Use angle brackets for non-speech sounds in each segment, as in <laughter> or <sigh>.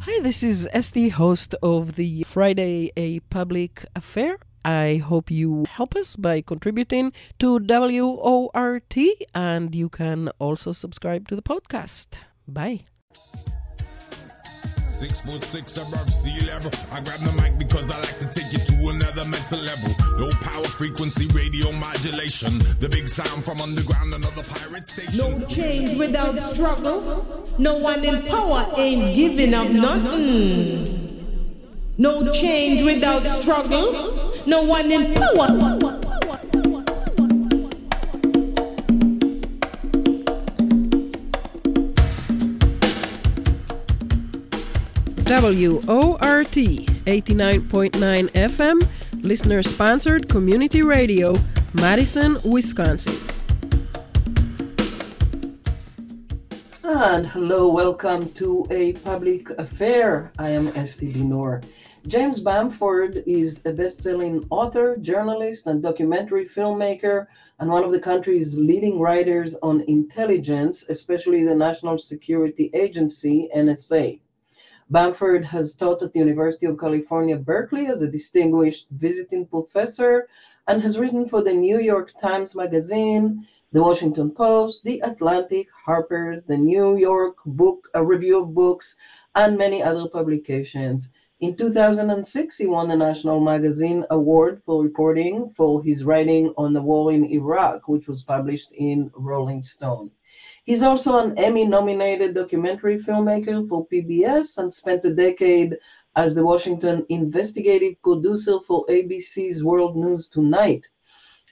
Hi, this is Esty, host of the Friday A Public Affair. I hope you help us by contributing to WORT, and you can also subscribe to the podcast. Bye. Six foot six above sea level. I grab the mic because I like to take you to another mental level. Low power frequency radio modulation. The big sound from underground, another pirate station. No change without struggle. No one in power ain't giving up nothing. No change without struggle. No one in power. WORT 89.9 FM, listener sponsored community radio, Madison, Wisconsin. And hello, welcome to a public affair. I am Esty Dinur. James Bamford is a best selling author, journalist, and documentary filmmaker, and one of the country's leading writers on intelligence, especially the National Security Agency, NSA. Bamford has taught at the University of California, Berkeley as a distinguished visiting professor and has written for the New York Times Magazine, the Washington Post, the Atlantic, Harper's, the New York Book, a Review of Books, and many other publications. In 2006, he won the National Magazine Award for reporting for his writing on the war in Iraq, which was published in Rolling Stone. He's also an Emmy nominated documentary filmmaker for PBS and spent a decade as the Washington investigative producer for ABC's World News Tonight.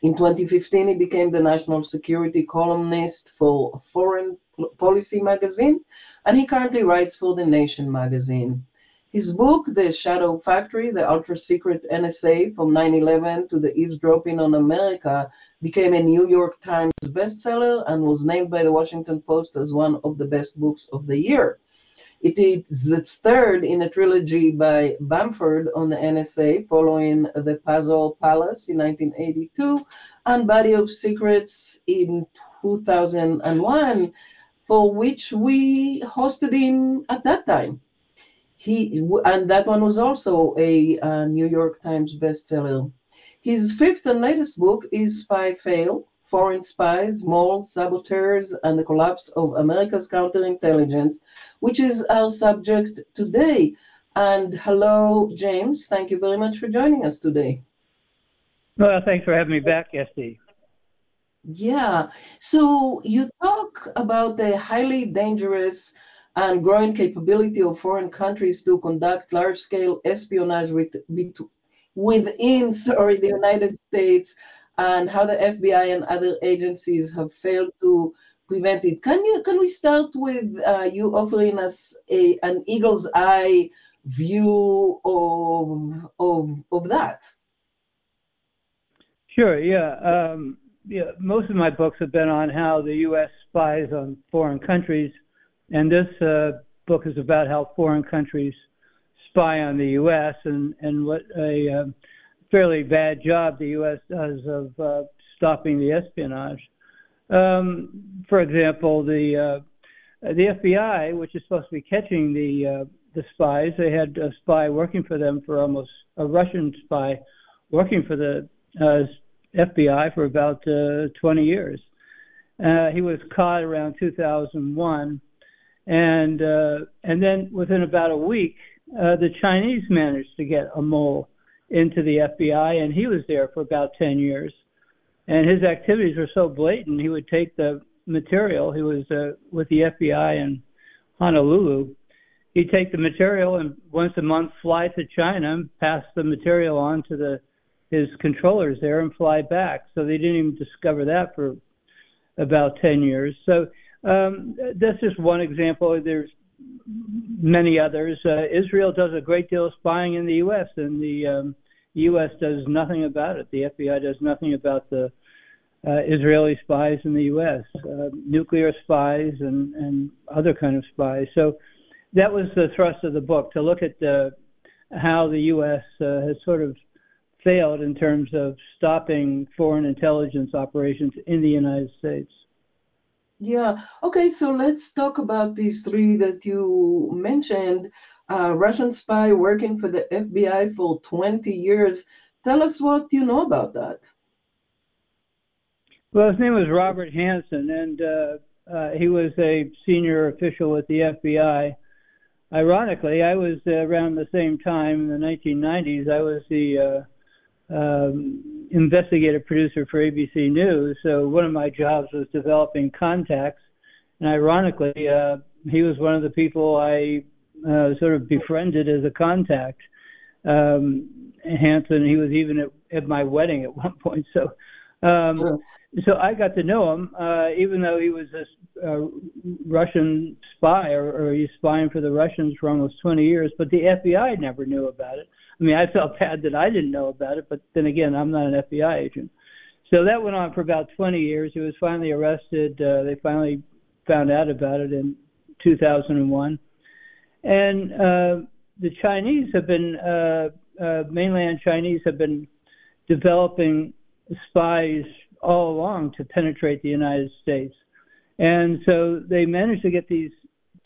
In 2015, he became the national security columnist for Foreign Policy magazine, and he currently writes for The Nation magazine. His book, The Shadow Factory, the ultra secret NSA from 9 11 to the eavesdropping on America, became a New York Times bestseller and was named by the Washington Post as one of the best books of the year. It is the third in a trilogy by Bamford on the NSA, following The Puzzle Palace in 1982 and Body of Secrets in 2001, for which we hosted him at that time. He and that one was also a, a New York Times bestseller. His fifth and latest book is Spy Fail Foreign Spies, Moles, Saboteurs, and the Collapse of America's Counterintelligence, which is our subject today. And hello, James. Thank you very much for joining us today. Well, thanks for having me back, Esty. Yeah. So you talk about the highly dangerous and growing capability of foreign countries to conduct large-scale espionage with, within sorry the United States and how the FBI and other agencies have failed to prevent it. Can you can we start with uh, you offering us a an eagle's eye view of of of that? Sure. Yeah. Um, yeah. Most of my books have been on how the U.S. spies on foreign countries, and this uh, book is about how foreign countries spy on the U.S. and and what a uh, fairly bad job the U.S. does of uh, stopping the espionage. Um, for example, the uh, the FBI, which is supposed to be catching the uh, the spies, they had a spy working for them for almost a Russian spy working for the uh, FBI for about uh, 20 years. Uh, he was caught around 2001, and and then within about a week, uh, the Chinese managed to get a mole into the FBI, and he was there for about 10 years. And his activities were so blatant, he would take the material. He was uh, with the FBI in Honolulu. He'd take the material and once a month fly to China pass the material on to the his controllers there and fly back. So they didn't even discover that for about 10 years. So um, that's just one example. There's many others. Uh, Israel does a great deal of spying in the U.S., and the um, U.S. does nothing about it. The FBI does nothing about the uh, Israeli spies in the U.S., uh, nuclear spies, and, and other kind of spies. So that was the thrust of the book to look at the, how the U.S. Uh, has sort of failed in terms of stopping foreign intelligence operations in the United States. Yeah. Okay. So let's talk about these three that you mentioned. a Russian spy working for the FBI for 20 years. Tell us what you know about that. Well, his name was Robert Hanssen, and uh, uh, he was a senior official with the FBI. Ironically, I was uh, around the same time in the 1990s. I was the uh, um, investigative producer for ABC News, so one of my jobs was developing contacts. And ironically, uh, he was one of the people I uh, sort of befriended as a contact. Um, Hanssen, he was even at, at my wedding at <laughs> one point. So, um, so I got to know him, uh, even though he was a uh, Russian spy or, or he's spying for the Russians for almost 20 years. But the FBI never knew about it. I mean, I felt <laughs> bad that I didn't know about it, but then again, I'm not an FBI agent. So that went on for about 20 years. He was finally arrested. Uh, they finally found out about it in 2001. And uh, the Chinese have been, uh, uh, mainland Chinese have been developing spies all along to penetrate the United States. And so they managed to get these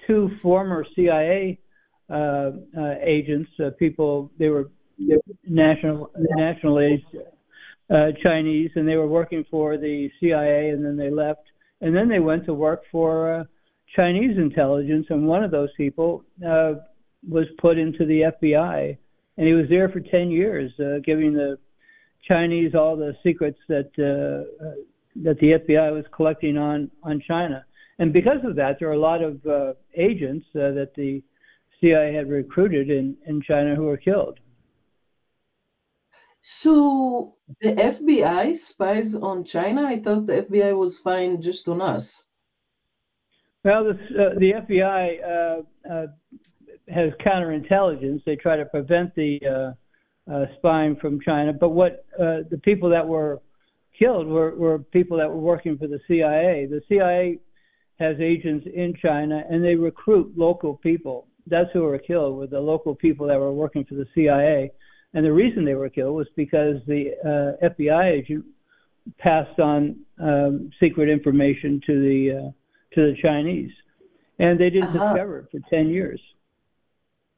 two former CIA uh, uh, agents, uh, people, they were, national, national age uh, Chinese, and they were working for the CIA, and then they left. And then they went to work for uh, Chinese intelligence, and one of those people uh, was put into the FBI, and he was there for 10 years, giving the Chinese all the secrets that that the FBI was collecting on on China. And because of that, there are a lot of agents that the CIA had recruited in, in China who were killed. So the FBI spies on China? I thought the FBI was spying just on us. Well, this, uh, the FBI uh, uh, has counterintelligence. They try to prevent the uh, uh, spying from China. But what uh, the people that were killed were, were people that were working for the CIA. The CIA has agents in China, and they recruit local people. That's who were killed were the local people that were working for the CIA. And the reason they were killed was because the FBI agent passed on um, secret information to the to the Chinese, and they didn't uh-huh. discover it for ten years.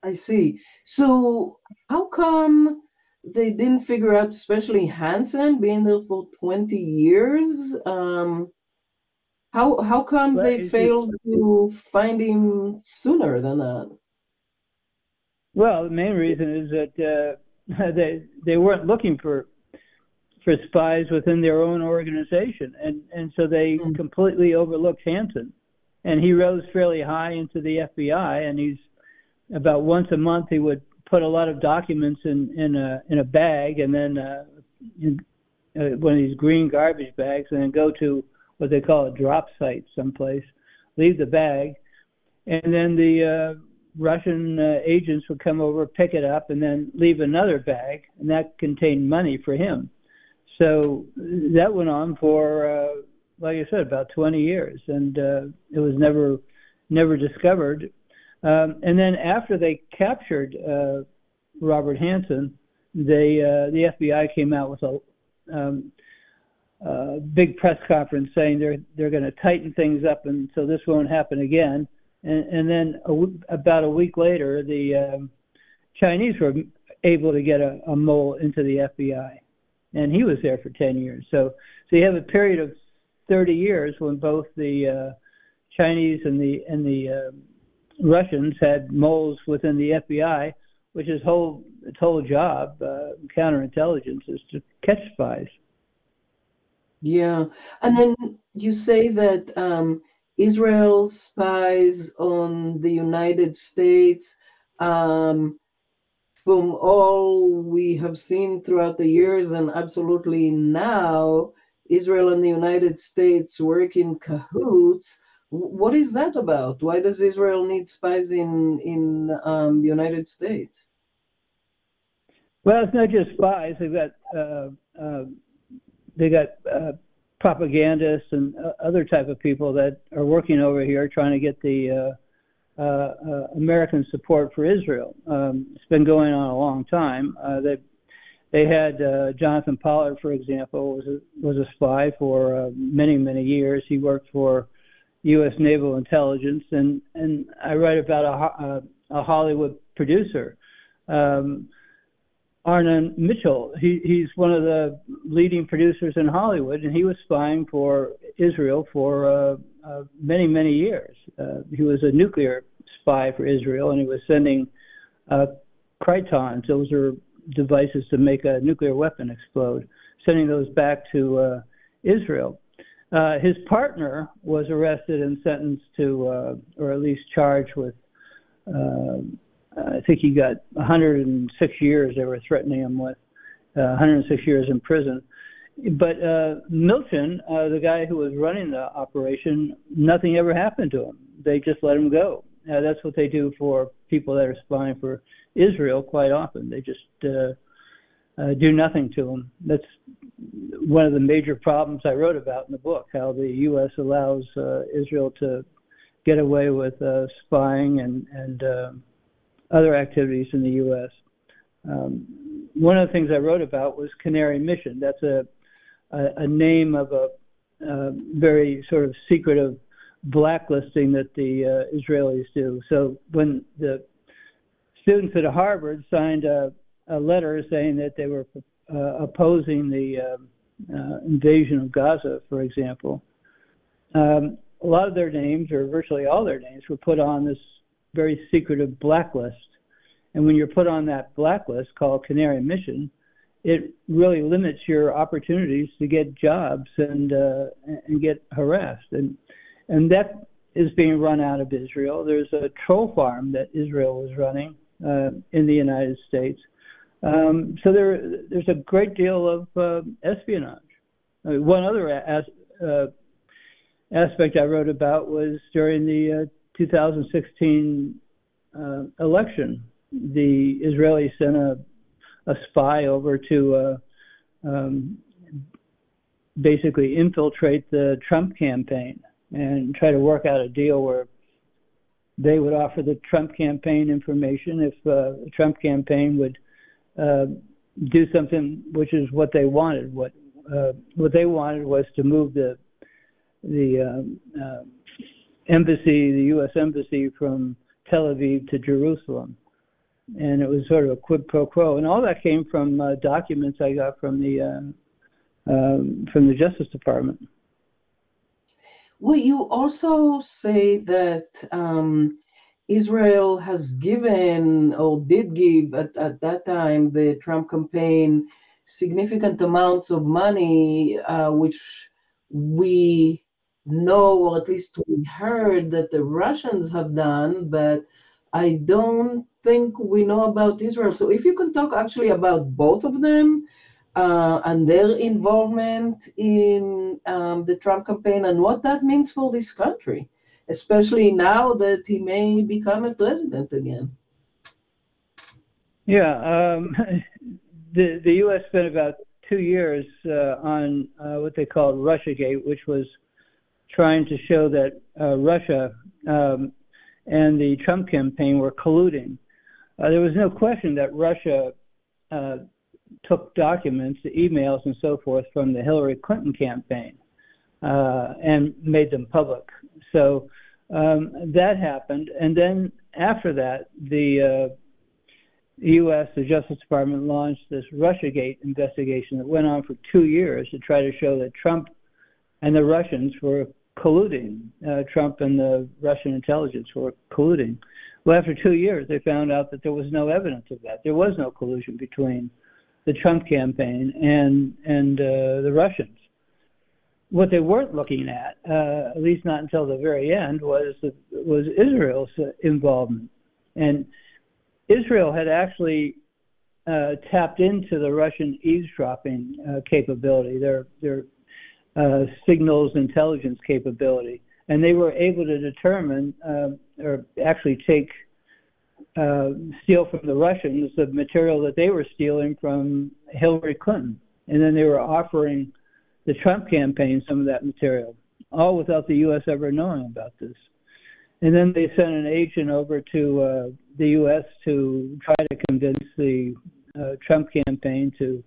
I see. So how come they didn't figure out, especially Hanssen, being there for twenty years? Um, how how come they failed to find him sooner than that? Well, the main reason is that uh, <laughs> they they weren't looking for for spies within their own organization, and and so they mm. completely overlooked Hanssen, and he rose fairly high into the FBI, and he's about once a month he would put a lot of documents in in a in a bag, and then uh, in, uh, one of these green garbage bags, and then go to what they call a drop site someplace, leave the bag, and then the uh, Russian uh, agents would come over, pick it up, and then leave another bag, and that contained money for him. So that went on for, uh, like I said, about 20 years, and uh, it was never, never discovered. Um, and then after they captured uh, Robert Hanssen, they uh, the FBI came out with a um, uh, big press conference saying they're they're going to tighten things up, and so this won't happen again. And, and then a, about a week later, the um, Chinese were able to get a, a mole into the FBI and he was there for 10 years. So, so you have a period of 30 years when both the uh, Chinese and the and the uh, Russians had moles within the FBI, which is whole its whole job, uh, counterintelligence, is to catch spies. Yeah, and then you say that um, Israel spies on the United States. Um, from all we have seen throughout the years and absolutely now, Israel and the United States work in cahoots. What is that about? Why does Israel need spies in in um, the United States? Well, it's not just spies. They've got uh, uh, they got uh, propagandists and uh, other type of people that are working over here trying to get the uh, uh, uh, American support for Israel. Um, it's been going on a long time. Uh, they they had uh, Jonathan Pollard, for example, was a, was a spy for uh, many many years. He worked for U.S. Naval Intelligence, and and I write about a, a, a Hollywood producer. Um, Arnon Milchan, he, he's one of the leading producers in Hollywood, and he was spying for Israel for uh, uh, many, many years. Uh, he was a nuclear spy for Israel, and he was sending uh, Krytrons, those are devices to make a nuclear weapon explode, sending those back to uh, Israel. Uh, his partner was arrested and sentenced to, uh, or at least charged with, uh, I think he got 106 years they were threatening him with, uh, 106 years in prison. But uh, Milchan, uh, the guy who was running the operation, nothing ever happened to him. They just let him go. Uh, that's what they do for people that are spying for Israel quite often. They just uh, uh, do nothing to them. That's one of the major problems I wrote about in the book, how the U.S. allows uh, Israel to get away with uh, spying and, and uh, other activities in the U.S. Um, one of the things I wrote about was Canary Mission. That's a, a, a name of a, a very sort of secretive blacklisting that the uh, Israelis do. So when the students at Harvard signed a, a letter saying that they were uh, opposing the uh, uh, invasion of Gaza, for example. Um, a lot of their names, or virtually all their names, were put on this very secretive blacklist. And when you're put on that blacklist called Canary Mission, it really limits your opportunities to get jobs and uh, and get harassed. And and that is being run out of Israel. There's a troll farm that Israel is running uh, in the United States. Um, so there, there's a great deal of uh, espionage. Uh, one other as, uh, aspect I wrote about was during the uh, 2016 uh, election. The Israelis sent a, a spy over to um, basically infiltrate the Trump campaign and try to work out a deal where they would offer the Trump campaign information if uh, the Trump campaign would uh, do something which is what they wanted. What uh, what they wanted was to move the the uh, embassy, the U.S. embassy, from Tel Aviv to Jerusalem, and it was sort of a quid pro quo. And all that came from uh, documents I got from the uh, um, from the Justice Department. Will you also say that um, Israel has given or did give at, at that time the Trump campaign significant amounts of money, uh, which we know, or at least we heard that the Russians have done, but I don't think we know about Israel. So if you can talk actually about both of them uh, and their involvement in um, the Trump campaign and what that means for this country, especially now that he may become a president again. Yeah, um, <laughs> the the U.S. spent about two years uh, on uh, what they called RussiaGate, which was trying to show that uh, Russia um, and the Trump campaign were colluding. Uh, there was no question that Russia uh, took documents, emails, and so forth from the Hillary Clinton campaign uh, and made them public. So um, that happened, and then after that, the uh, U.S. the Justice Department launched this RussiaGate investigation that went on for two years to try to show that Trump and the Russians were colluding. Uh, Trump and the Russian intelligence were colluding. Well, after two years, they found out that there was no evidence of that. There was no collusion between the Trump campaign and and uh, the Russians. What they weren't looking at, uh, at least not until the very end, was was Israel's involvement, and Israel had actually uh, tapped into the Russian eavesdropping uh, capability, their their uh, signals intelligence capability, and they were able to determine uh, or actually take uh, steal from the Russians the material that they were stealing from Hillary Clinton. And then they were offering the Trump campaign some of that material, all without the U.S. ever knowing about this. And then they sent an agent over to uh, the U.S. to try to convince the uh, Trump campaign to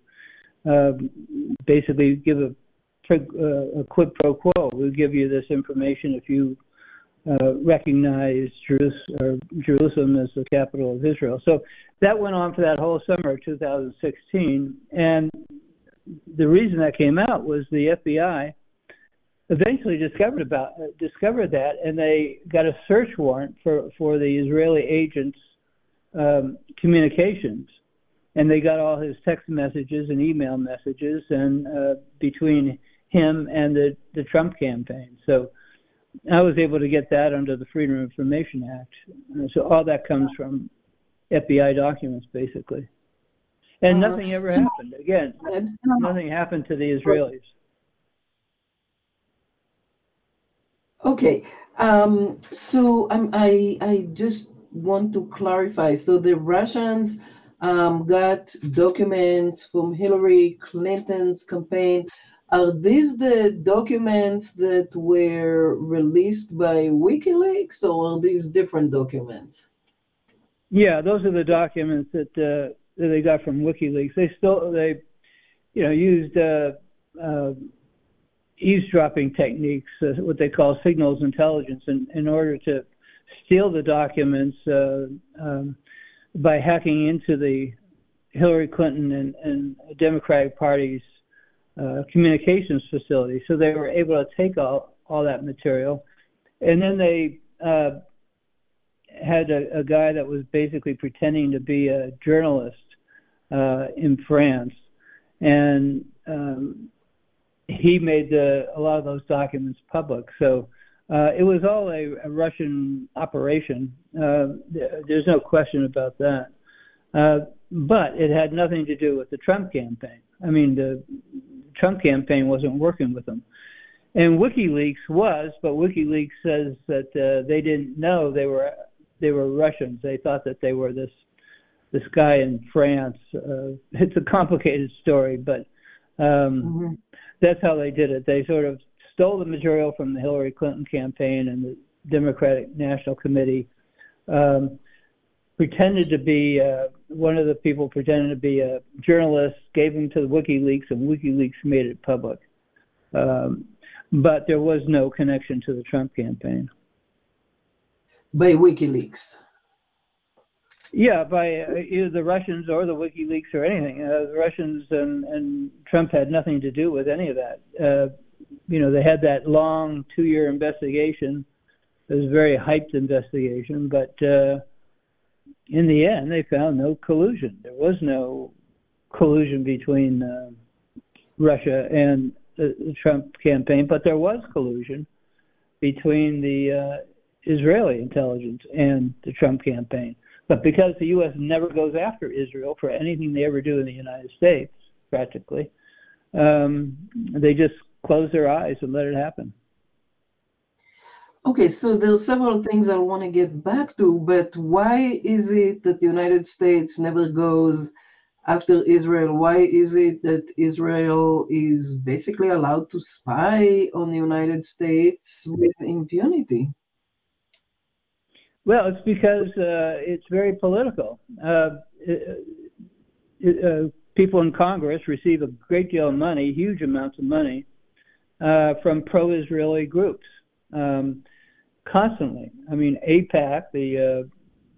uh, basically give a, uh, a quid pro quo. We'll give you this information if you uh, recognize Jerusalem, as the capital of Israel. So that went on for that whole summer of 2016. And the reason that came out was the FBI eventually discovered about uh, discovered that, and they got a search warrant for for the Israeli agents' um, communications, and they got all his text messages and email messages, and uh, between him and the the Trump campaign. So I was able to get that under the Freedom of Information Act. So all that comes from FBI documents, basically. And uh, nothing ever happened. Again, nothing happened to the Israelis. Okay, um, so um, I I just want to clarify. So the Russians um, got documents from Hillary Clinton's campaign. Are these the documents that were released by WikiLeaks, or are these different documents? Yeah, those are the documents that uh, that they got from WikiLeaks. They still they, you know, used uh, uh, eavesdropping techniques, uh, what they call signals intelligence, in, in order to steal the documents uh, um, by hacking into the Hillary Clinton and, and Democratic Party's uh, communications facility. So they were able to take all, all that material. And then they uh, had a, a, guy that was basically pretending to be a journalist uh, in France. And um, he made the, a lot of those documents public. So uh, it was all a, a Russian operation. Uh, there's no question about that. But it had nothing to do with the Trump campaign. I mean, the Trump campaign wasn't working with them. And WikiLeaks was, but WikiLeaks says that uh, they didn't know they were they were Russians. They thought that they were this this guy in France. Uh, it's a complicated story, but um, mm-hmm that's how they did it. They sort of stole the material from the Hillary Clinton campaign and the Democratic National Committee. Um, pretended to be uh, one of the people pretending to be a journalist, gave them to the WikiLeaks, and WikiLeaks made it public. Um, but there was no connection to the Trump campaign. By WikiLeaks. Yeah, by uh, either the Russians or the WikiLeaks or anything. Uh, the Russians and, and Trump had nothing to do with any of that. Uh, you know, they had that long two-year investigation. It was a very hyped investigation, but uh, in the end, they found no collusion. There was no collusion between uh, Russia and the, Trump campaign, but there was collusion between the uh, Israeli intelligence and the Trump campaign. But because the U.S. never goes after Israel for anything they ever do in the United States, practically, um, they just close their eyes and let it happen. Okay, so there's several things I want to get back to, but why is it that the United States never goes after Israel? Why is it that Israel is basically allowed to spy on the United States with impunity? Well, it's because uh, it's very political. Uh, it, uh, people in Congress receive a great deal of money, huge amounts of money, uh, from pro-Israeli groups um, constantly. I mean, AIPAC, the uh,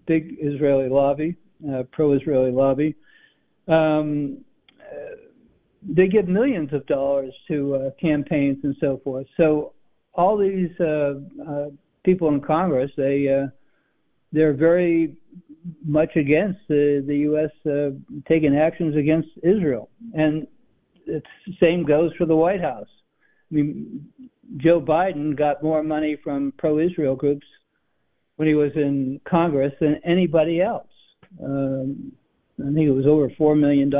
big Israeli lobby, uh, pro-Israeli lobby, um, they give millions of dollars to uh, campaigns and so forth. So all these uh, uh, people in Congress, they uh, they're very much against the, the U.S. Uh, taking actions against Israel. And the same goes for the White House. I mean, Joe Biden got more money from pro Israel groups when he was in Congress than anybody else. Um, I think it was over $4 million.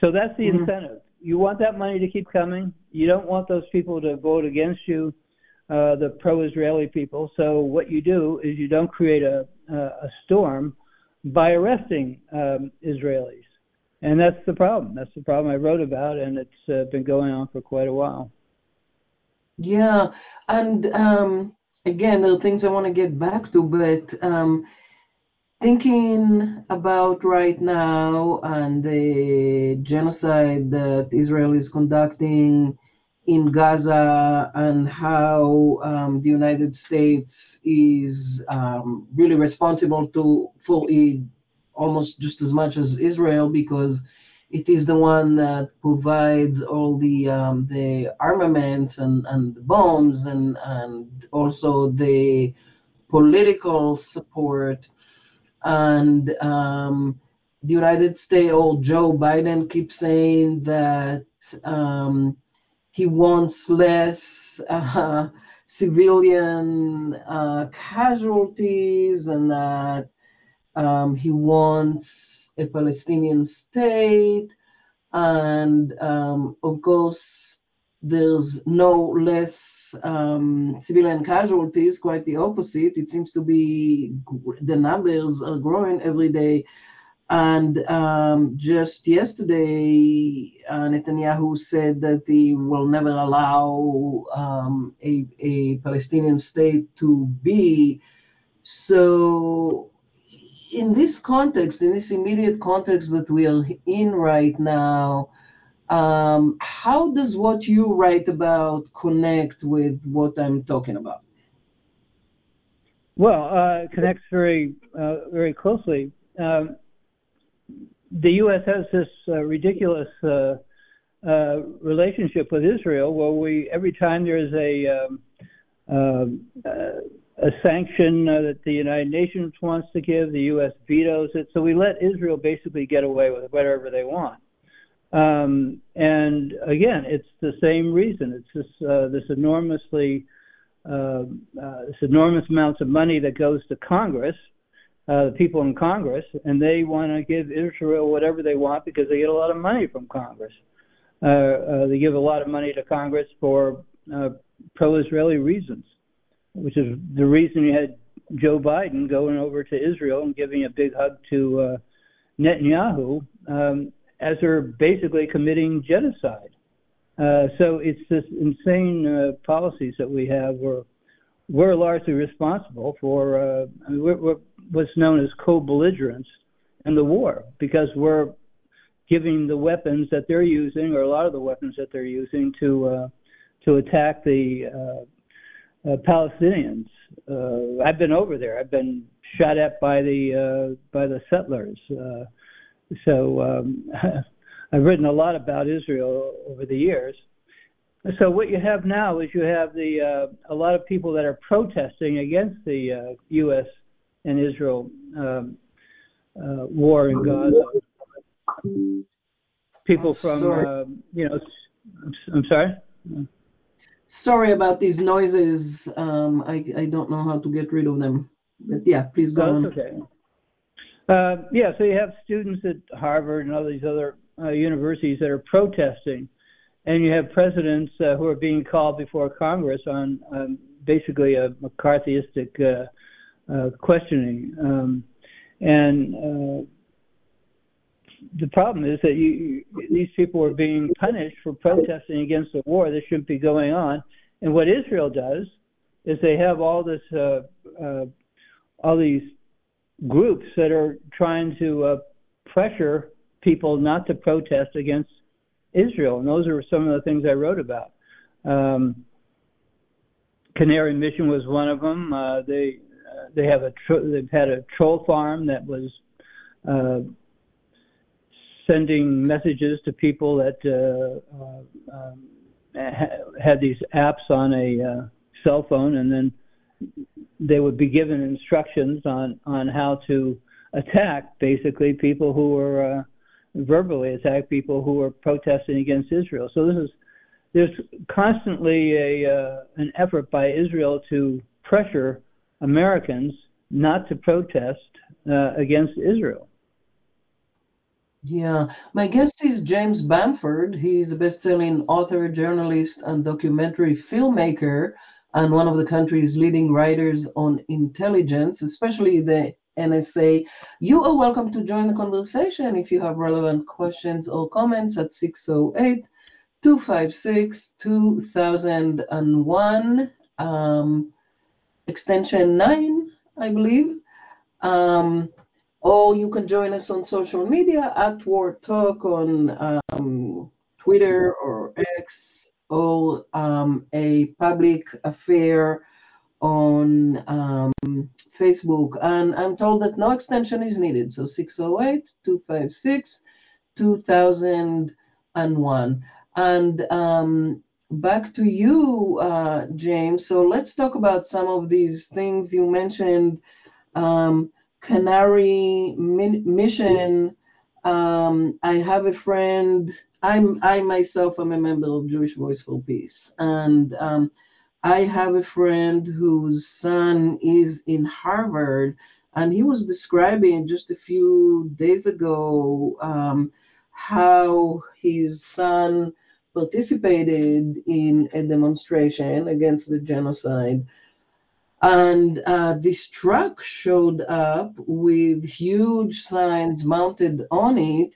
So that's the mm-hmm. incentive. You want that money to keep coming. You don't want those people to vote against you uh, the pro-Israeli people. So what you do is you don't create a, a storm by arresting um, Israelis, and that's the problem. That's the problem I wrote about, and it's uh, been going on for quite a while. Yeah, and um, again, there are things I want to get back to, but um, thinking about right now and the genocide that Israel is conducting in Gaza and how um, the United States is um, really responsible to for it almost just as much as Israel because it is the one that provides all the um, the armaments and, and the bombs and and also the political support. And um, the United States or Joe Biden keeps saying that um, he wants less uh, civilian uh, casualties and that um, he wants a Palestinian state. And um, of course, there's no less um, civilian casualties, quite the opposite. It seems to be the numbers are growing every day. And um, just yesterday, uh, Netanyahu said that he will never allow um, a, a Palestinian state to be. So, in this context, in this immediate context that we are in right now, um, how does what you write about connect with what I'm talking about? Well, uh, it connects very, uh, very closely. Um, the U.S. has this uh, ridiculous uh, uh, relationship with Israel, where we every time there's a um, uh, a sanction uh, that the United Nations wants to give, the U.S. vetoes it. So we let Israel basically get away with whatever they want. Um, and again, it's the same reason. It's this uh, this enormously uh, this enormous amounts of money that goes to Congress uh, the people in Congress, and they want to give Israel whatever they want because they get a lot of money from Congress. Uh, uh, they give a lot of money to Congress for uh, pro-Israeli reasons, which is the reason you had Joe Biden going over to Israel and giving a big hug to uh, Netanyahu um, as they're basically committing genocide. Uh, so it's this insane uh, policies that we have where we're largely responsible for. Uh, I mean, we're, we're what's known as co-belligerents in the war because we're giving the weapons that they're using, or a lot of the weapons that they're using, to uh, to attack the uh, Palestinians. Uh, I've been over there. I've been shot at by the uh, by the settlers. Uh, so um, <laughs> I've written a lot about Israel over the years. So what you have now is you have the uh, a lot of people that are protesting against the uh, U.S and Israel um, uh, war in Gaza. People from, uh, you know, I'm sorry. Sorry about these noises. Um, I I don't know how to get rid of them. But yeah, please go on. Okay. Uh, yeah, so you have students at Harvard and all these other uh, universities that are protesting, and you have presidents uh, who are being called before Congress on um, basically a McCarthyistic uh, uh, questioning. Um, and uh, the problem is that you, these people are being punished for protesting against the war that shouldn't be going on. And what Israel does is they have all this, uh, uh, all these groups that are trying to uh, pressure people not to protest against Israel, and those are some of the things I wrote about. Um, Canary Mission was one of them. Uh, they they have a tro- they've had a troll farm that was uh, sending messages to people that uh, uh, um, ha- had these apps on a uh, cell phone, and then they would be given instructions on on how to attack basically people who were uh, verbally attack people who were protesting against Israel. So this is there's constantly a uh, an effort by Israel to pressure Americans not to protest uh, against Israel. Yeah, my guest is James Bamford. He's a best-selling author, journalist, and documentary filmmaker, and one of the country's leading writers on intelligence, especially the NSA. You are welcome to join the conversation if you have relevant questions or comments at 608 256 2001. Um, extension 9, I believe. Um, or you can join us on social media at War Talk on um, Twitter or X or um, a public affair on um, Facebook. And I'm told that no extension is needed. So 608 256 2001. And um, back to you, uh, James. So let's talk about some of these things you mentioned. Um, Canary Mission. Um, I have a friend. I'm I myself am a member of Jewish Voice for Peace, and um, I have a friend whose son is in Harvard, and he was describing just a few days ago um, how his son participated in a demonstration against the genocide. And uh, this truck showed up with huge signs mounted on it.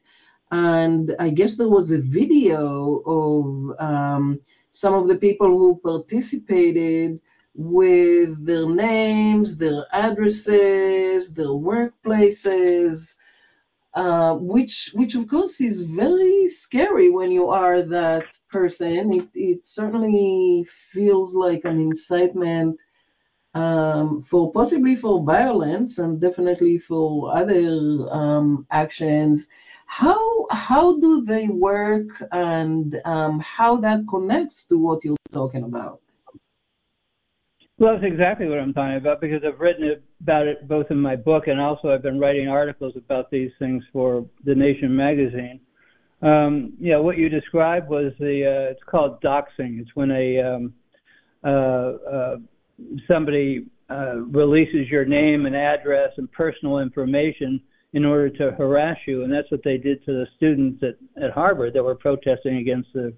And I guess there was a video of um, some of the people who participated with their names, their addresses, their workplaces, uh, which which of course is very scary when you are that person. It it certainly feels like an incitement um, for possibly for violence and definitely for other um, actions. How how do they work and um, how that connects to what you're talking about? Well, that's exactly what I'm talking about because I've written about it both in my book and also I've been writing articles about these things for The Nation magazine. Um, yeah, what you described was the uh, it's called doxing. It's when a um, uh, uh, somebody uh, releases your name and address and personal information in order to harass you, and that's what they did to the students at, at Harvard that were protesting against the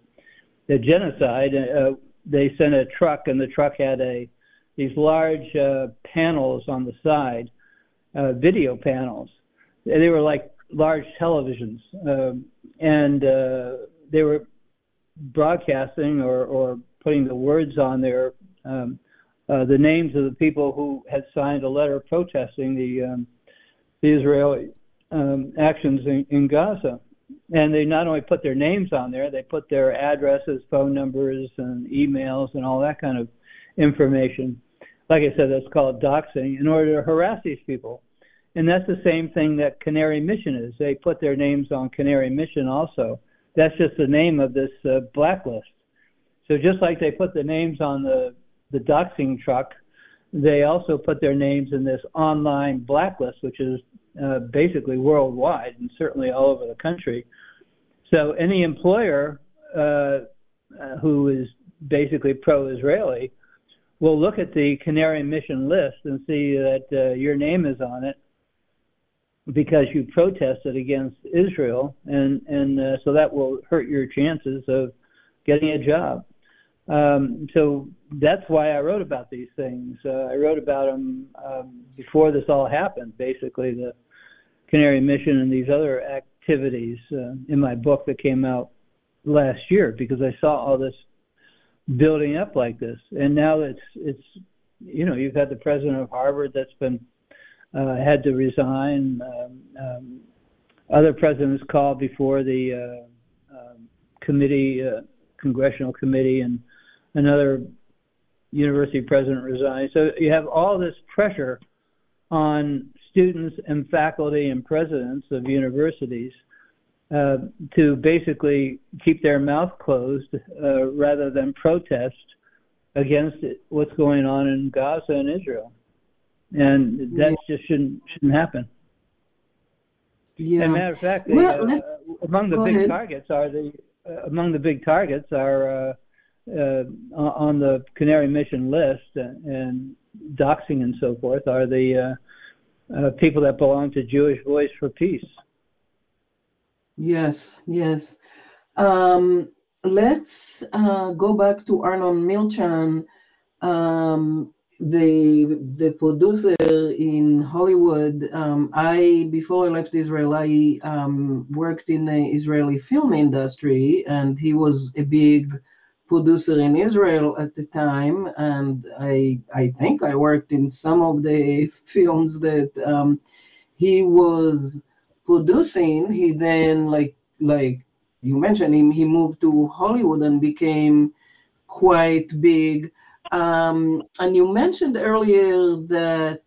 the genocide. Uh, they sent a truck, and the truck had a these large uh, panels on the side, uh, video panels. They were like large televisions, um, and uh, they were broadcasting or, or putting the words on there, um, uh, the names of the people who had signed a letter protesting the um, the Israeli um, actions in, in Gaza. And they not only put their names on there, they put their addresses, phone numbers, and emails, and all that kind of information like I said, that's called doxing, in order to harass these people. And that's the same thing that Canary Mission is. They put their names on Canary Mission also. That's just the name of this uh, blacklist. So just like they put the names on the, the doxing truck, they also put their names in this online blacklist, which is uh, basically worldwide and certainly all over the country. So any employer uh, uh who is basically pro-Israeli will look at the Canary Mission list and see that uh, your name is on it because you protested against Israel, and and uh, so that will hurt your chances of getting a job. Um, so that's why I wrote about these things. Uh, I wrote about them um, before this all happened. Basically, the Canary Mission and these other activities uh, in my book that came out last year because I saw all this building up like this. And now it's it's you know you've had the president of Harvard that's been uh, had to resign. Um, um, other presidents called before the uh, um, committee, uh, congressional committee, and another university president resigned. So you have all this pressure on students and faculty and presidents of universities uh, to basically keep their mouth closed uh, rather than protest against what's going on in Gaza and Israel, and that just shouldn't shouldn't happen. Yeah. As a matter of fact, well, uh, among the big ahead. targets are the uh, among the big targets are uh, on the Canary Mission list and doxing and so forth are the people that belong to Jewish Voice for Peace. Yes, yes. Um, let's uh, go back to Arnon Milchan, um, the the producer in Hollywood. Um, I before I left Israel, I um, worked in the Israeli film industry, and he was a big producer in Israel at the time. And I I think I worked in some of the films that um, he was producing, he then like like you mentioned him, he moved to Hollywood and became quite big. Um, and you mentioned earlier that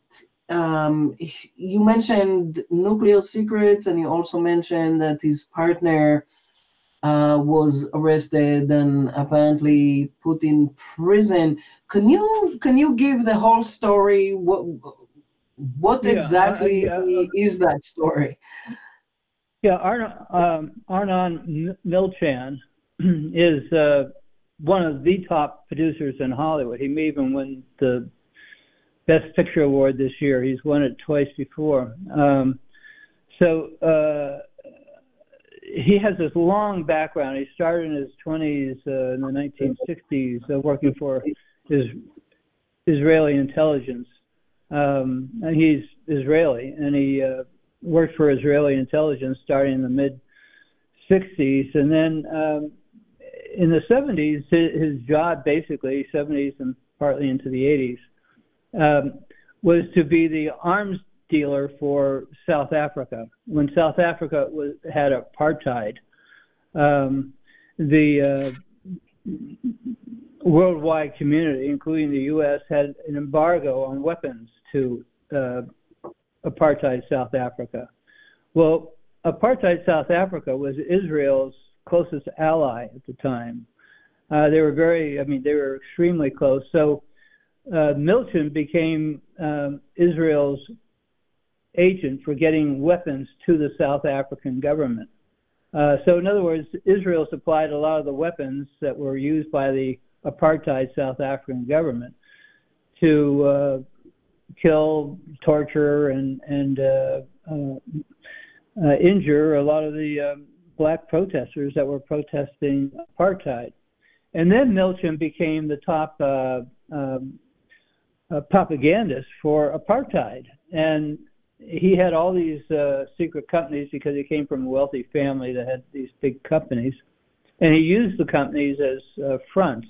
um, you mentioned nuclear secrets, and you also mentioned that his partner uh, was arrested and apparently put in prison. Can you can you give the whole story? What what yeah, exactly uh, is that story? Yeah, Arnon, um, Arnon Milchan <clears throat> is uh, one of the top producers in Hollywood. He may even win the Best Picture award this year. He's won it twice before. Um, so uh, he has this long background. He started in his 20s uh, in the 1960s, uh, working for his Israeli intelligence. Um, and he's Israeli, and he uh, worked for Israeli intelligence starting in the mid 60s, and then um, in the 70s, his job basically 70s and partly into the 80s um, was to be the arms dealer for South Africa. When South Africa was, had apartheid, um, the uh, worldwide community, including the U.S., had an embargo on weapons to uh, apartheid South Africa. Well, apartheid South Africa was Israel's closest ally at the time. Uh, they were very, I mean, they were extremely close. So uh, Milchan became um, Israel's agent for getting weapons to the South African government. Uh, so, in other words, Israel supplied a lot of the weapons that were used by the apartheid South African government to uh, kill, torture, and and uh, uh, uh injure a lot of the um, black protesters that were protesting apartheid. And then Milchan became the top uh, um, propagandist for apartheid. And he had all these uh, secret companies because he came from a wealthy family that had these big companies. And he used the companies as uh, fronts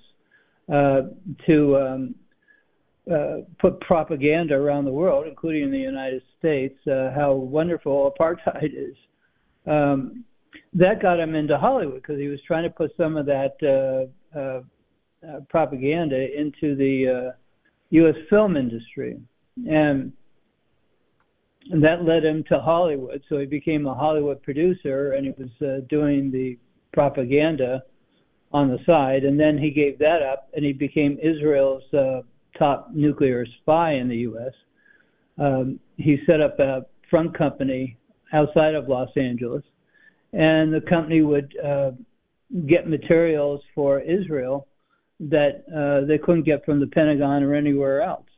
uh, to um, uh, put propaganda around the world, including in the United States, uh, how wonderful apartheid is. Um, that got him into Hollywood because he was trying to put some of that uh, uh, uh, propaganda into the uh, U.S. film industry, and, and that led him to Hollywood. So he became a Hollywood producer, and he was uh, doing the propaganda on the side. And then he gave that up, and he became Israel's uh, top nuclear spy in the U.S. Um, he set up a front company outside of Los Angeles and the company would uh, get materials for Israel that uh, they couldn't get from the Pentagon or anywhere else.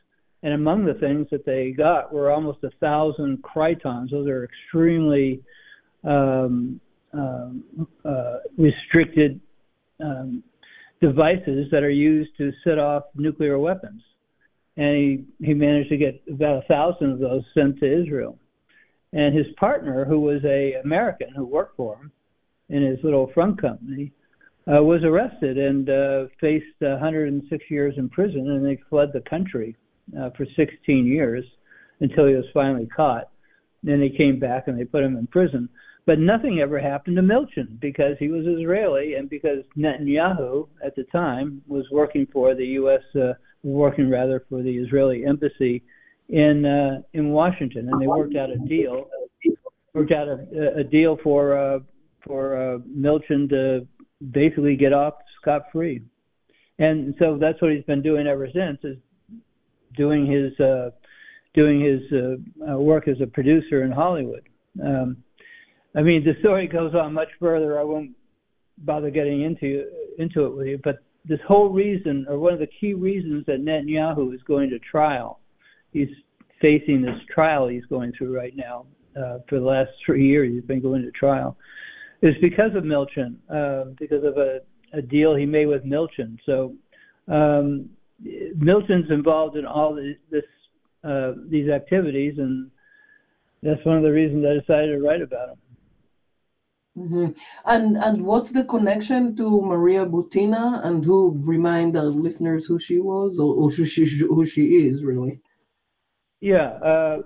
And among the things that they got were almost a thousand Krytrons. Those are extremely um, um, uh, restricted um, devices that are used to set off nuclear weapons. And he, he managed to get about a thousand of those sent to Israel and his partner, who was a American who worked for him in his little front company, uh, was arrested and uh, faced 106 years in prison, and they fled the country uh, for 16 years until he was finally caught. Then they came back and they put him in prison. But nothing ever happened to Milchan because he was Israeli and because Netanyahu at the time was working for the U.S. Uh, working rather for the Israeli embassy in uh, in Washington, and they worked out a deal, worked out a, a deal for uh, for uh, Milchan to basically get off scot free, and so that's what he's been doing ever since is doing his uh, doing his uh, uh, work as a producer in Hollywood. Um, I mean, the story goes on much further. I won't bother getting into into it with you, but this whole reason, or one of the key reasons that Netanyahu is going to trial he's facing this trial he's going through right now. Uh, for the last three years, he's been going to trial. Is because of Milchan, uh, because of a, a deal he made with Milchan. So um, Milchan's involved in all the, this uh, these activities, and that's one of the reasons I decided to write about him. Mm-hmm. And and what's the connection to Maria Butina? And who remind the listeners who she was, or, or who she who she is really? Yeah, uh,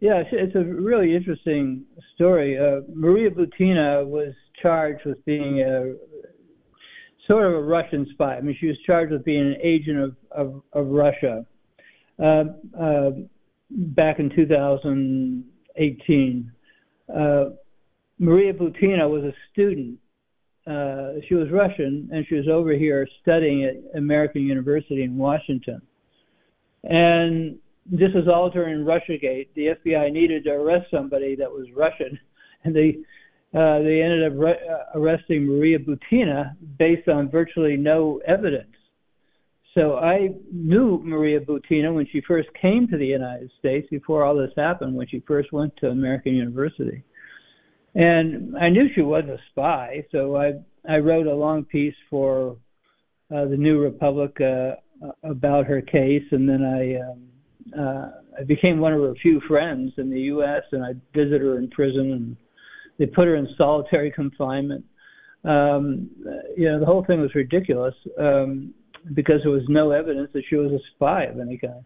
yeah, it's a really interesting story. Uh, Maria Butina was charged with being a sort of a Russian spy. I mean, she was charged with being an agent of of, of Russia uh, uh, back in 2018. Uh, Maria Butina was a student. Uh, she was Russian, and she was over here studying at American University in Washington. And this was all during RussiaGate. The FBI needed to arrest somebody that was Russian, <laughs> and they uh, they ended up re- uh, arresting Maria Butina based on virtually no evidence. So I knew Maria Butina when she first came to the United States before all this happened, when she first went to American University. And I knew she was a spy, so I, I wrote a long piece for uh, the New Republic uh, about her case, and then I, um, uh, I became one of her few friends in the U.S., and I visited her in prison, and they put her in solitary confinement. Um, you know, the whole thing was ridiculous. Um, because there was no evidence that she was a spy of any kind.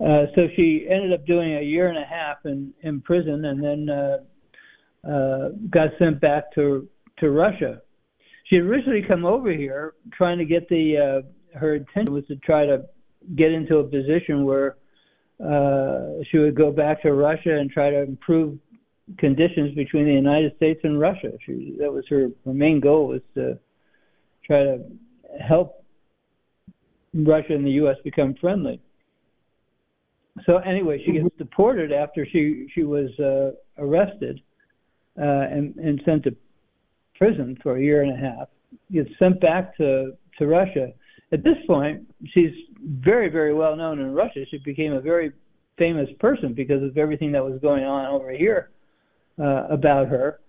Uh, so she ended up doing a year and a half in, in prison and then uh, uh, got sent back to, to Russia. She had originally come over here trying to get the, uh, her intention was to try to get into a position where uh, she would go back to Russia and try to improve conditions between the United States and Russia. She, that was her, her main goal was to try to help Russia and the U.S. become friendly. So anyway, she gets deported after she she was uh, arrested uh, and and sent to prison for a year and a half. Gets sent back to to Russia. At this point, she's very very well known in Russia. She became a very famous person because of everything that was going on over here uh, about her.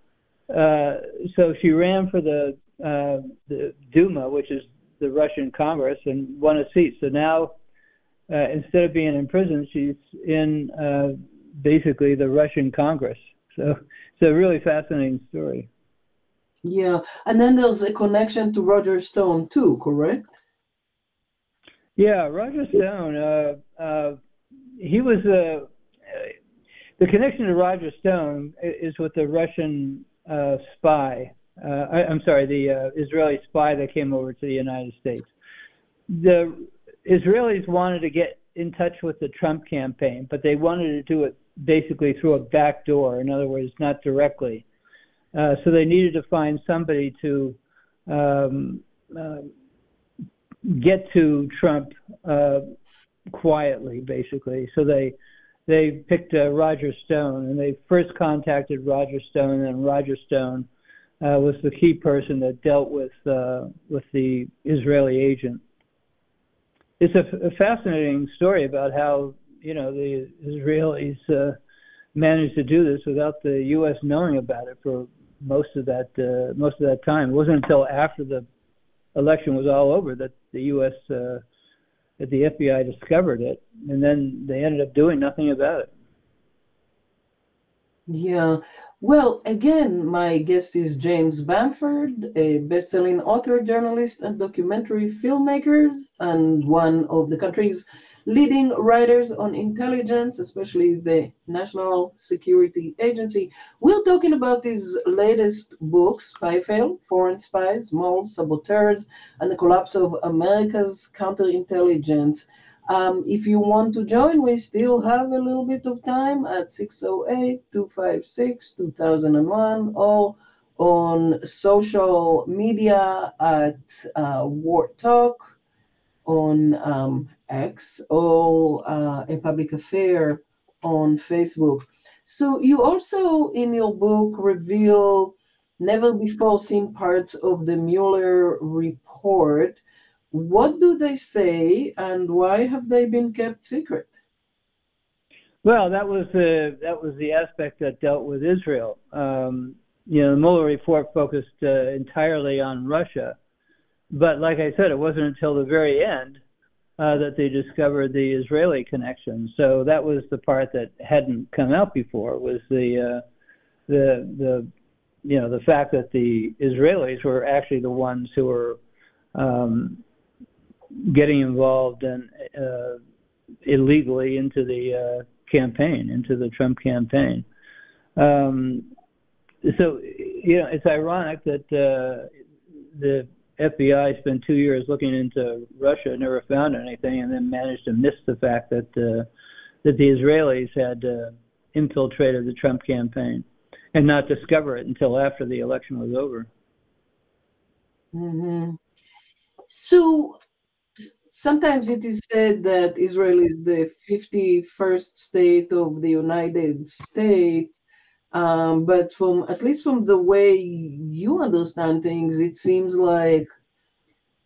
Uh, so she ran for the uh, the Duma, which is the Russian Congress and won a seat. So now, uh, instead of being in prison, she's in uh, basically the Russian Congress. So it's a really fascinating story. Yeah, and then there's a connection to Roger Stone too, correct? Yeah, Roger Stone. Uh, uh, he was a. The connection to Roger Stone is with the Russian uh, spy uh, I, am sorry, the uh, Israeli spy that came over to the United States. The Israelis wanted to get in touch with the Trump campaign, but they wanted to do it basically through a back door. In other words, not directly. Uh, so they needed to find somebody to um, uh, get to Trump uh, quietly, basically. So they they picked uh, Roger Stone, and they first contacted Roger Stone, and Roger Stone uh, was the key person that dealt with uh, with the Israeli agent. It's a, a, fascinating story about how you know the Israelis uh, managed to do this without the U.S. knowing about it for most of that uh, most of that time. It wasn't until after the election was all over that the U.S. Uh, that the FBI discovered it, and then they ended up doing nothing about it. Yeah. Well, again, my guest is James Bamford, a best-selling author, journalist, and documentary filmmaker, and one of the country's leading writers on intelligence, especially the National Security Agency. We're talking about his latest books, Spyfail, Foreign Spies, Moles, Saboteurs, and the Collapse of America's Counterintelligence. Um, if you want to join, we still have a little bit of time at 608-256-2001 or on social media at uh, War Talk on um, X or uh, a public affair on Facebook. So you also in your book reveal never before seen parts of the Mueller report what do they say, and why have they been kept secret? Well, that was the that was the aspect that dealt with Israel. Um, you know, the Mueller report focused uh, entirely on Russia, but like I said, it wasn't until the very end uh, that they discovered the Israeli connection. So that was the part that hadn't come out before was the uh, the the you know the fact that the Israelis were actually the ones who were um, getting involved and uh, illegally into the uh, campaign, into the Trump campaign. Um, so, you know, it's ironic that uh, the FBI spent two years looking into Russia, never found anything, and then managed to miss the fact that uh, that the Israelis had uh, infiltrated the Trump campaign, and not discover it until after the election was over. Mm-hmm. So sometimes it is said that Israel is the 51st state of the United States. Um, but from at least from the way you understand things, it seems like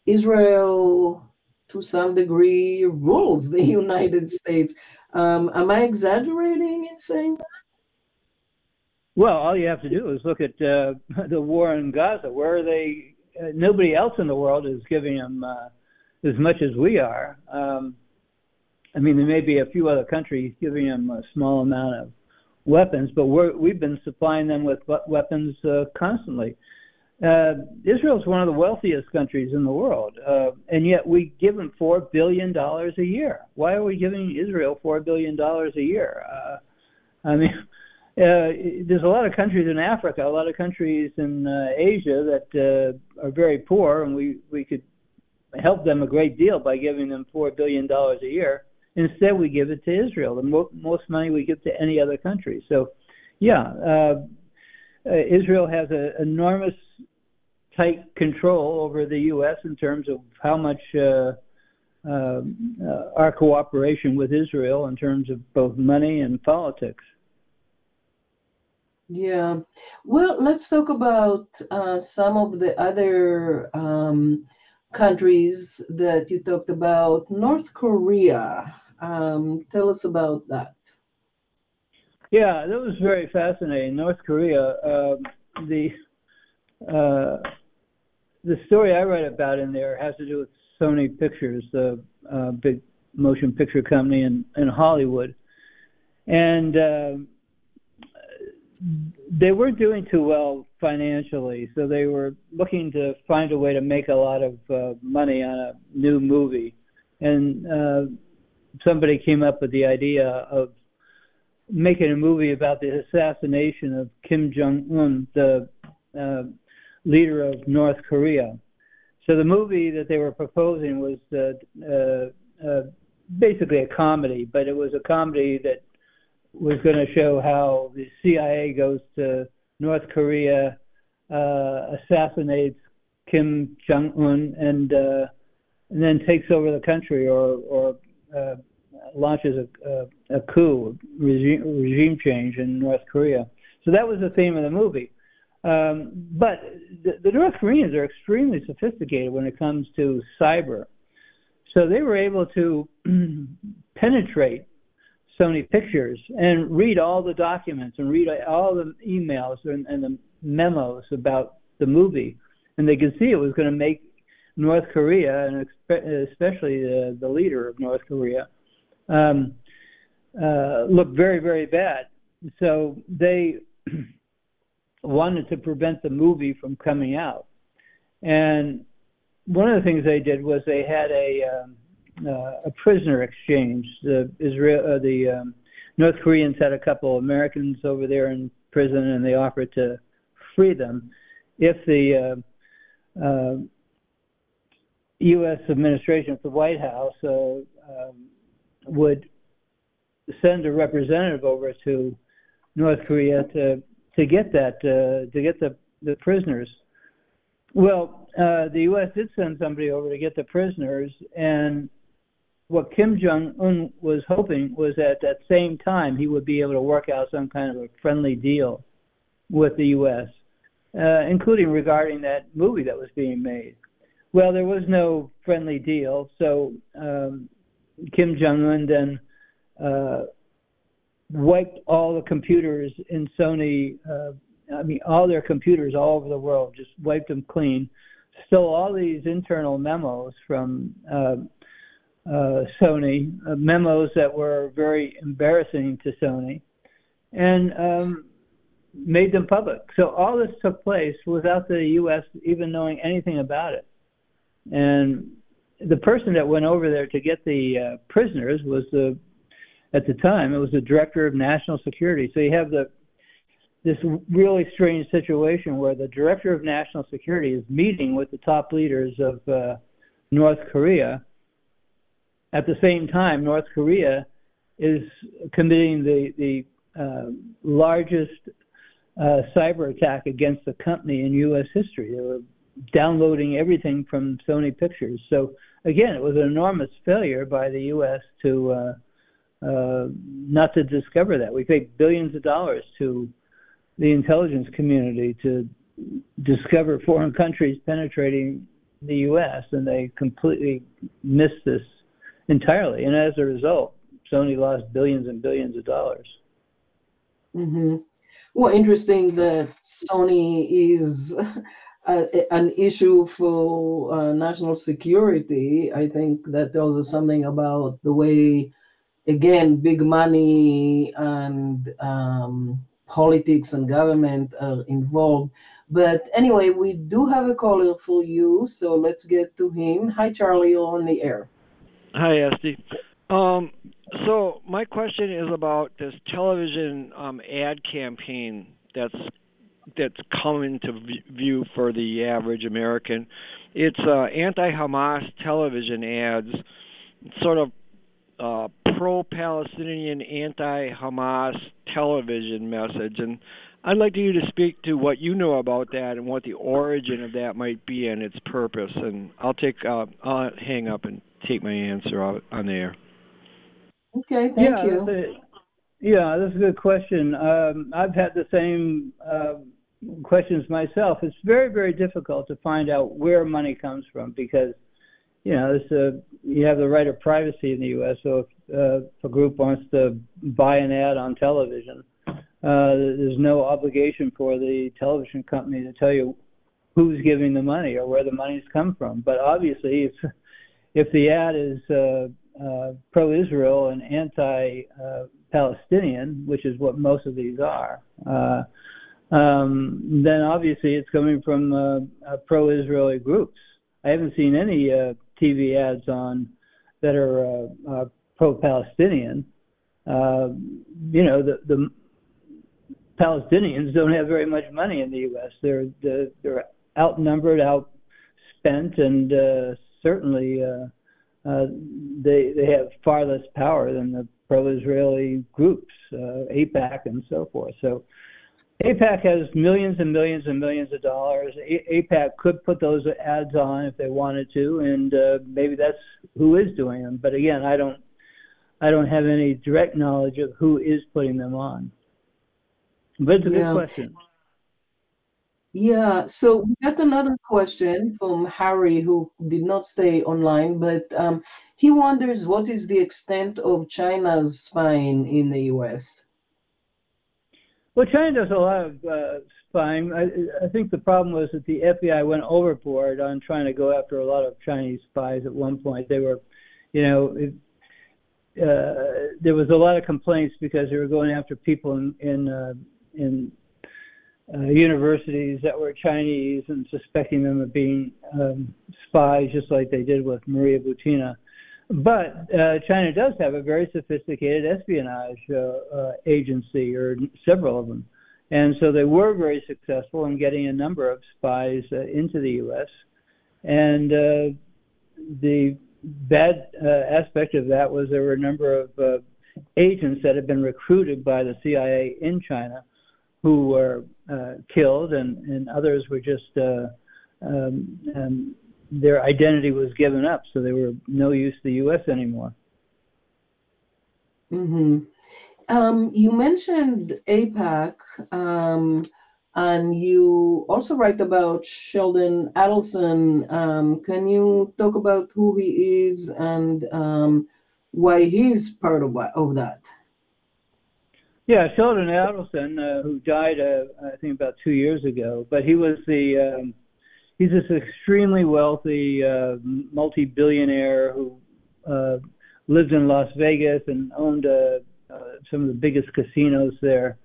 Israel, to some degree, rules the <laughs> United States. Um, am I exaggerating in saying that? Well, all you have to do is look at uh, <laughs> the war in Gaza. Where are they? Uh, nobody else in the world is giving them uh, as much as we are. Um, I mean, there may be a few other countries giving them a small amount of weapons, but we're, we've been supplying them with weapons uh, constantly. Uh, Israel is one of the wealthiest countries in the world, uh, and yet we give them four billion dollars a year. Why are we giving Israel four billion dollars a year? Uh, I mean, <laughs> uh, there's a lot of countries in Africa, a lot of countries in uh, Asia that uh, are very poor, and we we could help them a great deal by giving them four billion dollars a year. Instead, we give it to Israel. The mo- most money we give to any other country. So, yeah, uh, uh, Israel has an enormous tight control over the U.S. in terms of how much uh, uh, our cooperation with Israel in terms of both money and politics. Yeah. Well, let's talk about uh, some of the other um, countries that you talked about. North Korea. Um, tell us about that. Yeah, that was very fascinating. North Korea. Uh, the uh, the story I write about in there has to do with Sony Pictures, the uh, big motion picture company in, in Hollywood, and uh, they weren't doing too well financially, so they were looking to find a way to make a lot of uh, money on a new movie, and uh, somebody came up with the idea of making a movie about the assassination of Kim Jong Un, the uh, leader of North Korea. So the movie that they were proposing was uh, uh, uh, basically a comedy, but it was a comedy that was going to show how the CIA goes to North Korea, uh, assassinates Kim Jong Un, and uh, and then takes over the country or or uh, launches a, a, a coup, regime, regime change in North Korea. So that was the theme of the movie. Um, but the, the North Koreans are extremely sophisticated when it comes to cyber. So they were able to <clears throat> penetrate Sony Pictures and read all the documents and read all the emails and, and the memos about the movie. And they could see it was going to make North Korea, and especially the, the leader of North Korea, um, uh, look very, very bad. So they <clears throat> wanted to prevent the movie from coming out. And one of the things they did was they had a um, uh, a prisoner exchange. The Israel, uh, the um, North Koreans had a couple of Americans over there in prison, and they offered to free them if the uh, uh, U.S. administration, at the White House, uh, um, would send a representative over to North Korea to to get that uh, to get the the prisoners. Well, uh, the U.S. did send somebody over to get the prisoners, and what Kim Jong Un was hoping was that at that same time he would be able to work out some kind of a friendly deal with the U.S., uh, including regarding that movie that was being made. Well, there was no friendly deal, so um, Kim Jong Un then uh, wiped all the computers in Sony. Uh, I mean, all their computers all over the world, just wiped them clean. Stole all these internal memos from uh, uh, Sony, uh, memos that were very embarrassing to Sony, and um, made them public. So all this took place without the U.S. even knowing anything about it. And the person that went over there to get the uh, prisoners was the, at the time, it was the director of national security. So you have the this really strange situation where the director of national security is meeting with the top leaders of uh, North Korea. At the same time, North Korea is committing the the uh, largest uh, cyber attack against the company in U.S. history. They were downloading everything from Sony Pictures. So again, it was an enormous failure by the U.S. to uh, uh, not to discover that. We paid billions of dollars to the intelligence community to discover foreign countries penetrating the U.S. and they completely missed this entirely. And as a result, Sony lost billions and billions of dollars. Mm-hmm. Well, interesting that Sony is an issue for uh, national security. I think that tells us something about the way, again, big money and um, politics and government are involved. But anyway, we do have a caller for you, so let's get to him. Hi, Charlie, you're on the air. Hi, Esty. Um, so my question is about this television um, ad campaign that's that's coming to view for the average American. It's uh, anti-Hamas television ads, sort of uh, pro-Palestinian, anti-Hamas television message, and I'd like you to speak to what you know about that and what the origin of that might be and its purpose. And I'll take uh, I'll hang up and take my answer out on there. Okay, thank yeah, you. That's a, yeah, that's a good question. Um, I've had the same uh, questions myself. It's very, very difficult to find out where money comes from because, you know, a, you have the right of privacy in the U.S. So if, uh, if a group wants to buy an ad on television, uh, there's no obligation for the television company to tell you who's giving the money or where the money's come from. But obviously, if if the ad is uh, uh, pro-Israel and anti-Palestinian, which is what most of these are, uh, um, then obviously it's coming from uh, uh, pro-Israeli groups. I haven't seen any uh, TV ads on that are uh, uh, pro-Palestinian. Uh, you know, the, the Palestinians don't have very much money in the U.S. They're they're outnumbered, outspent, and uh, certainly they they have far less power than the pro-Israeli groups, AIPAC and so forth. So AIPAC has millions and millions and millions of dollars. AIPAC could put those ads on if they wanted to, and uh, maybe that's who is doing them. But again, I don't, I don't have any direct knowledge of who is putting them on. But it's a yeah. good question. Yeah, so we got another question from Harry who did not stay online, but um, he wonders what is the extent of China's spying in the US? Well, China does a lot of uh, spying. I, I think the problem was that the FBI went overboard on trying to go after a lot of Chinese spies at one point. They were, you know, it, uh, there was a lot of complaints because they were going after people in in, uh, in uh, universities that were Chinese and suspecting them of being um, spies, just like they did with Maria Butina. But uh, China does have a very sophisticated espionage uh, uh, agency, or several of them. And so they were very successful in getting a number of spies uh, into the U.S. And uh, the bad uh, aspect of that was there were a number of agents that had been recruited by the CIA in China who were killed, and, and others were just um, um, their identity was given up, so they were no use to the U.S. anymore. Mm-hmm. Um, you mentioned AIPAC, um, and you also write about Sheldon Adelson. Um, can you talk about who he is and um, why he's part of, of that? Yeah, Sheldon Adelson, uh, who died, uh, I think, about two years ago, but he was the um, he's this extremely wealthy uh, multi-billionaire who uh, lived in Las Vegas and owned uh, uh, some of the biggest casinos there,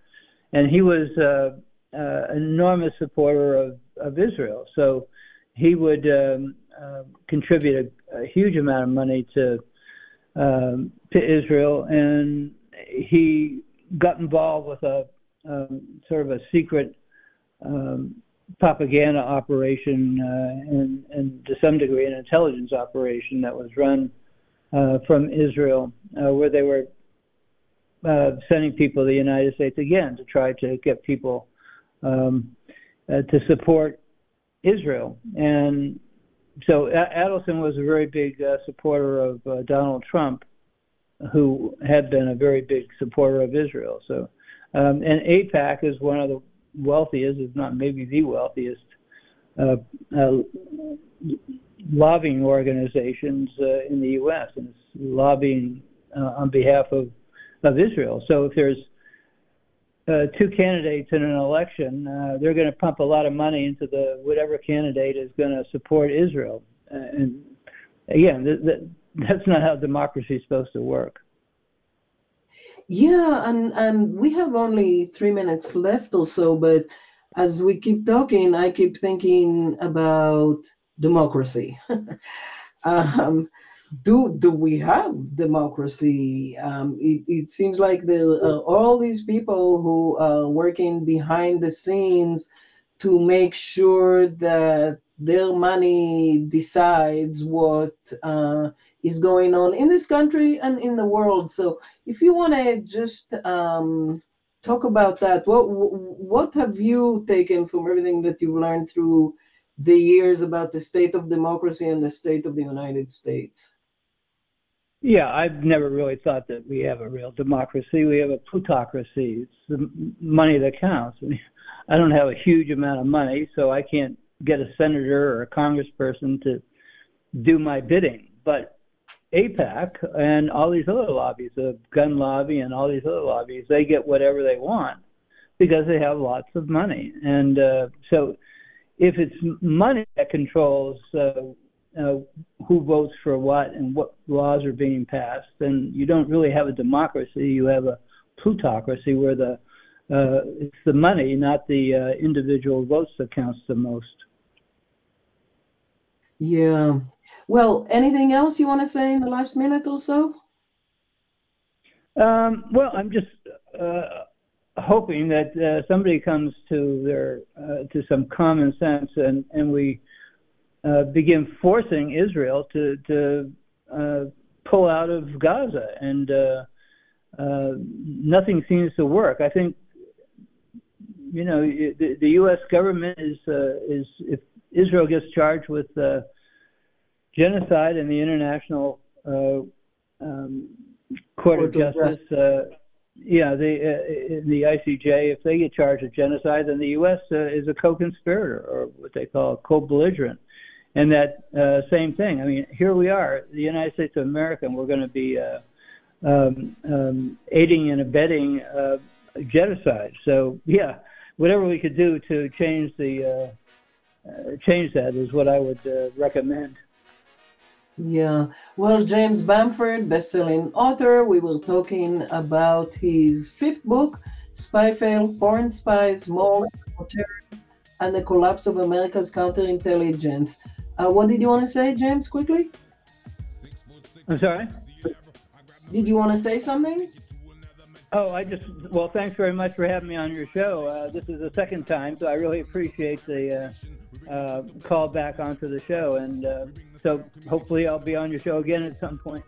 and he was uh, uh, an enormous supporter of, of Israel. So he would um, uh, contribute a, a huge amount of money to um, to Israel, and he got involved with a um, sort of a secret um, propaganda operation uh, and, and to some degree an intelligence operation that was run uh, from Israel, uh, where they were uh, sending people to the United States again to try to get people um, uh, to support Israel. And so Adelson was a very big uh, supporter of Donald Trump, who had been a very big supporter of Israel. So, um, and AIPAC is one of the wealthiest, if not maybe the wealthiest, uh, uh, lobbying organizations uh, in the U.S. and it's lobbying uh, on behalf of of Israel. So if there's uh, two candidates in an election, uh, they're going to pump a lot of money into the whatever candidate is going to support Israel. And again, th- th- that's not how democracy is supposed to work. Yeah, and and we have only three minutes left or so, but as we keep talking, I keep thinking about democracy. <laughs> um, do do we have democracy? Um, it, it seems like the uh, all these people who are working behind the scenes to make sure that their money decides what uh, is going on in this country and in the world. So, if you want to just um, talk about that, what what have you taken from everything that you've learned through the years about the state of democracy and the state of the United States? Yeah, I've never really thought that we have a real democracy. We have a plutocracy. It's the money that counts. <laughs> I don't have a huge amount of money, so I can't get a senator or a congressperson to do my bidding. But AIPAC and all these other lobbies, the gun lobby and all these other lobbies, they get whatever they want because they have lots of money. And uh, so if it's money that controls uh, uh, who votes for what and what laws are being passed, then you don't really have a democracy. You have a plutocracy where the uh, it's the money, not the uh, individual votes, that counts the most. Yeah. Well, anything else you want to say in the last minute or so? Um, well, I'm just uh, hoping that uh, somebody comes to their uh, to some common sense and and we uh, begin forcing Israel to to uh, pull out of Gaza, and uh, nothing seems to work. I think you know the, the U.S. government is is if Israel gets charged with genocide and the International um, Court, Court of Justice. Of yeah, the uh, in the ICJ, if they get charged with genocide, then the U.S. Uh, is a co-conspirator or what they call a co-belligerent and that uh, same thing. I mean, here we are, the United States of America, and we're going to be uh, um, um, aiding and abetting uh, genocide. So yeah, whatever we could do to change the uh, uh, change that is what I would uh, recommend. Yeah. Well, James Bamford, best-selling author, we were talking about his fifth book, Spy Fail, Foreign Spies, More Terrorists, and the Collapse of America's Counterintelligence. Uh, what did you want to say, James, quickly? I'm sorry? Did you want to say something? Oh, I just, well, thanks very much for having me on your show. Uh, this is the second time, so I really appreciate the uh, uh call back onto the show. And uh, so hopefully I'll be on your show again at some point.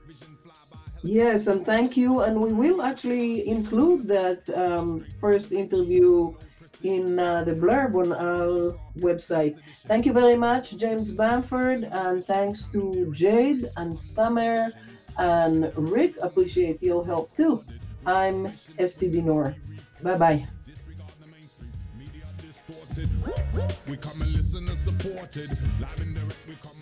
Yes, and thank you. And we will actually include that um, first interview in uh, the blurb on our website. Thank you very much, James Bamford, and thanks to Jade and Summer and Rick. Appreciate your help too. I'm Esty Dinur. Bye bye. We come and listen and supported. Live and direct, we come and never pre-